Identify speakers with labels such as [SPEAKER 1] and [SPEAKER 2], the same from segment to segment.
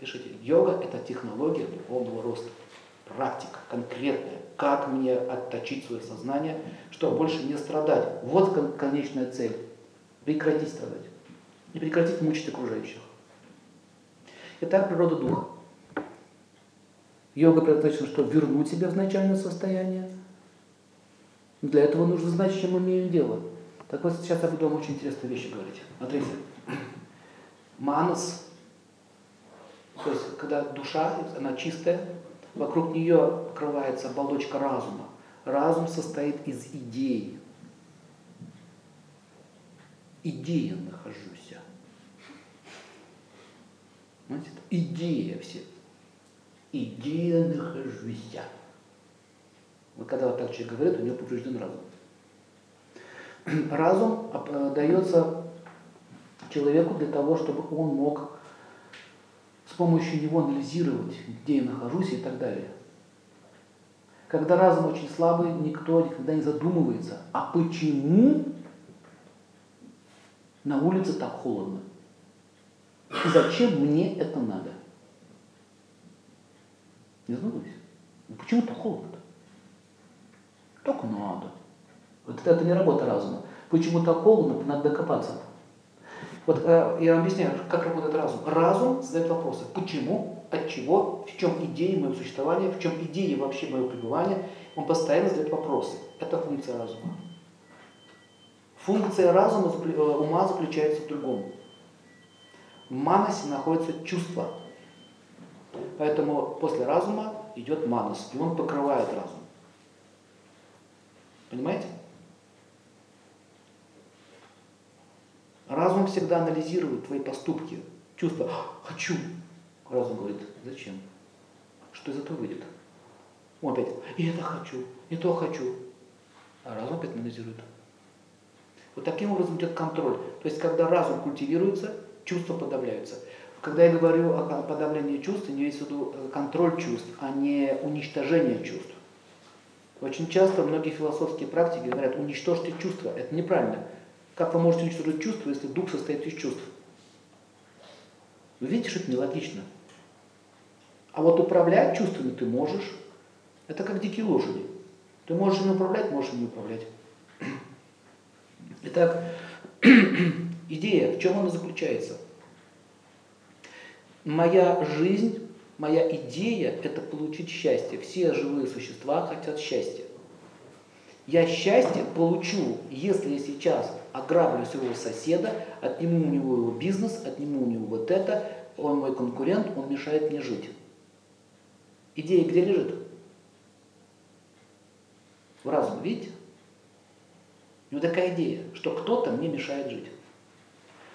[SPEAKER 1] Пишите, йога – это технология духовного роста, практика конкретная. Как мне отточить свое сознание, чтобы больше не страдать. Вот конечная цель. Прекратить страдать. И прекратить мучить окружающих. Итак, природа духа. Йога предназначена, чтобы вернуть себя в начальное состояние. Для этого нужно знать, с чем мы имеем дело. Так вот, сейчас я буду вам очень интересные вещи говорить. Смотрите. Манас, то есть когда душа, она чистая, вокруг нее покрывается оболочка разума. Разум состоит из идей. Идея нахожусь. Знаете, идея все. Идея нахожусь. Вот когда вот так человек говорит, у него поврежден разум. Разум э, дается человеку для того, чтобы он мог помощью него анализировать, где я нахожусь и так далее. Когда разум очень слабый, никто никогда не задумывается, а почему на улице так холодно? И зачем мне это надо? Не задумывайся. Ну почему так холодно? Так надо. Вот это не работа разума. Почему так холодно, надо докопаться. Вот э, я вам объясняю, как работает разум. Разум задает вопросы. Почему, от чего, в чем идея моего существования, в чем идея вообще моего пребывания. Он постоянно задает вопросы. Это функция разума. Функция разума, э, ума заключается в другом. В манасе находится чувство. Поэтому после разума идет манас, и он покрывает разум. Понимаете? Разум всегда анализирует твои поступки, чувства. Хочу. Разум говорит, зачем? Что из этого выйдет? Он опять, и это хочу, и то хочу. А разум опять анализирует. Вот таким образом идет контроль. То есть, когда разум культивируется, чувства подавляются. Когда я говорю о подавлении чувств, имеется в виду э, контроль чувств, а не уничтожение чувств. Очень часто многие философские практики говорят, уничтожьте чувства. Это неправильно. Как вы можете уничтожить чувства, если дух состоит из чувств? Вы видите, что это нелогично. А вот управлять чувствами ты можешь. Это как дикие лошади. Ты можешь ими управлять, можешь ими управлять. Итак, идея, в чем она заключается? Моя жизнь, моя идея – это получить счастье. Все живые существа хотят счастья. Я счастье получу, если я сейчас ограблю своего соседа, отниму у него его бизнес, отниму у него вот это, он мой конкурент, он мешает мне жить. Идея где лежит? В разуме, видите? У него такая идея, что кто-то мне мешает жить.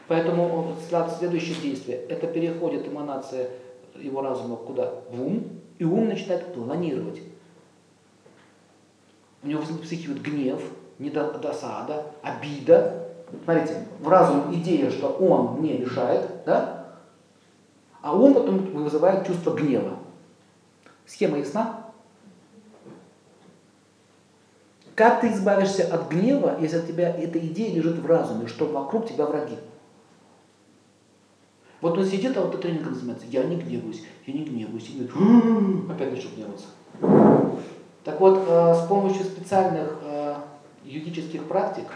[SPEAKER 1] Поэтому следующее действие, это переходит эманация его разума куда? В ум, и ум начинает планировать. У него вспыхивает гнев, недосада, обида. Смотрите, в разум идея, что он мне мешает, да? А ум потом вызывает чувство гнева. Схема ясна? Как ты избавишься от гнева, если у тебя эта идея лежит в разуме, что вокруг тебя враги? Вот он сидит, а вот тренингом занимается. Я не гневаюсь, я не гневаюсь. И говорит, опять начал гневаться. Так вот, э, с помощью специальных э, юридических практик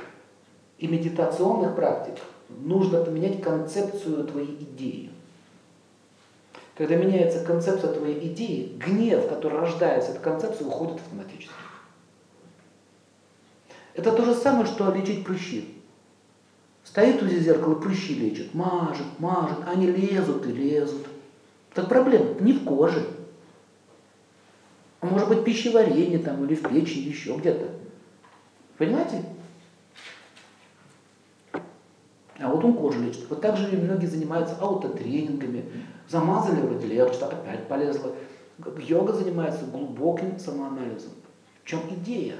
[SPEAKER 1] и медитационных практик нужно поменять концепцию твоей идеи. Когда меняется концепция твоей идеи, гнев, который рождается этой концепции, уходит автоматически. Это то же самое, что лечить прыщи. Стоит возле зеркала, прыщи лечит, мажет, мажет, они лезут и лезут. Так проблема не в коже. А может быть пищеварение там или в печени, еще где-то. Понимаете? А вот он кожу лечит. Вот так же многие занимаются аутотренингами. Замазали вроде легче, опять полезло. Йога занимается глубоким самоанализом. В чем идея?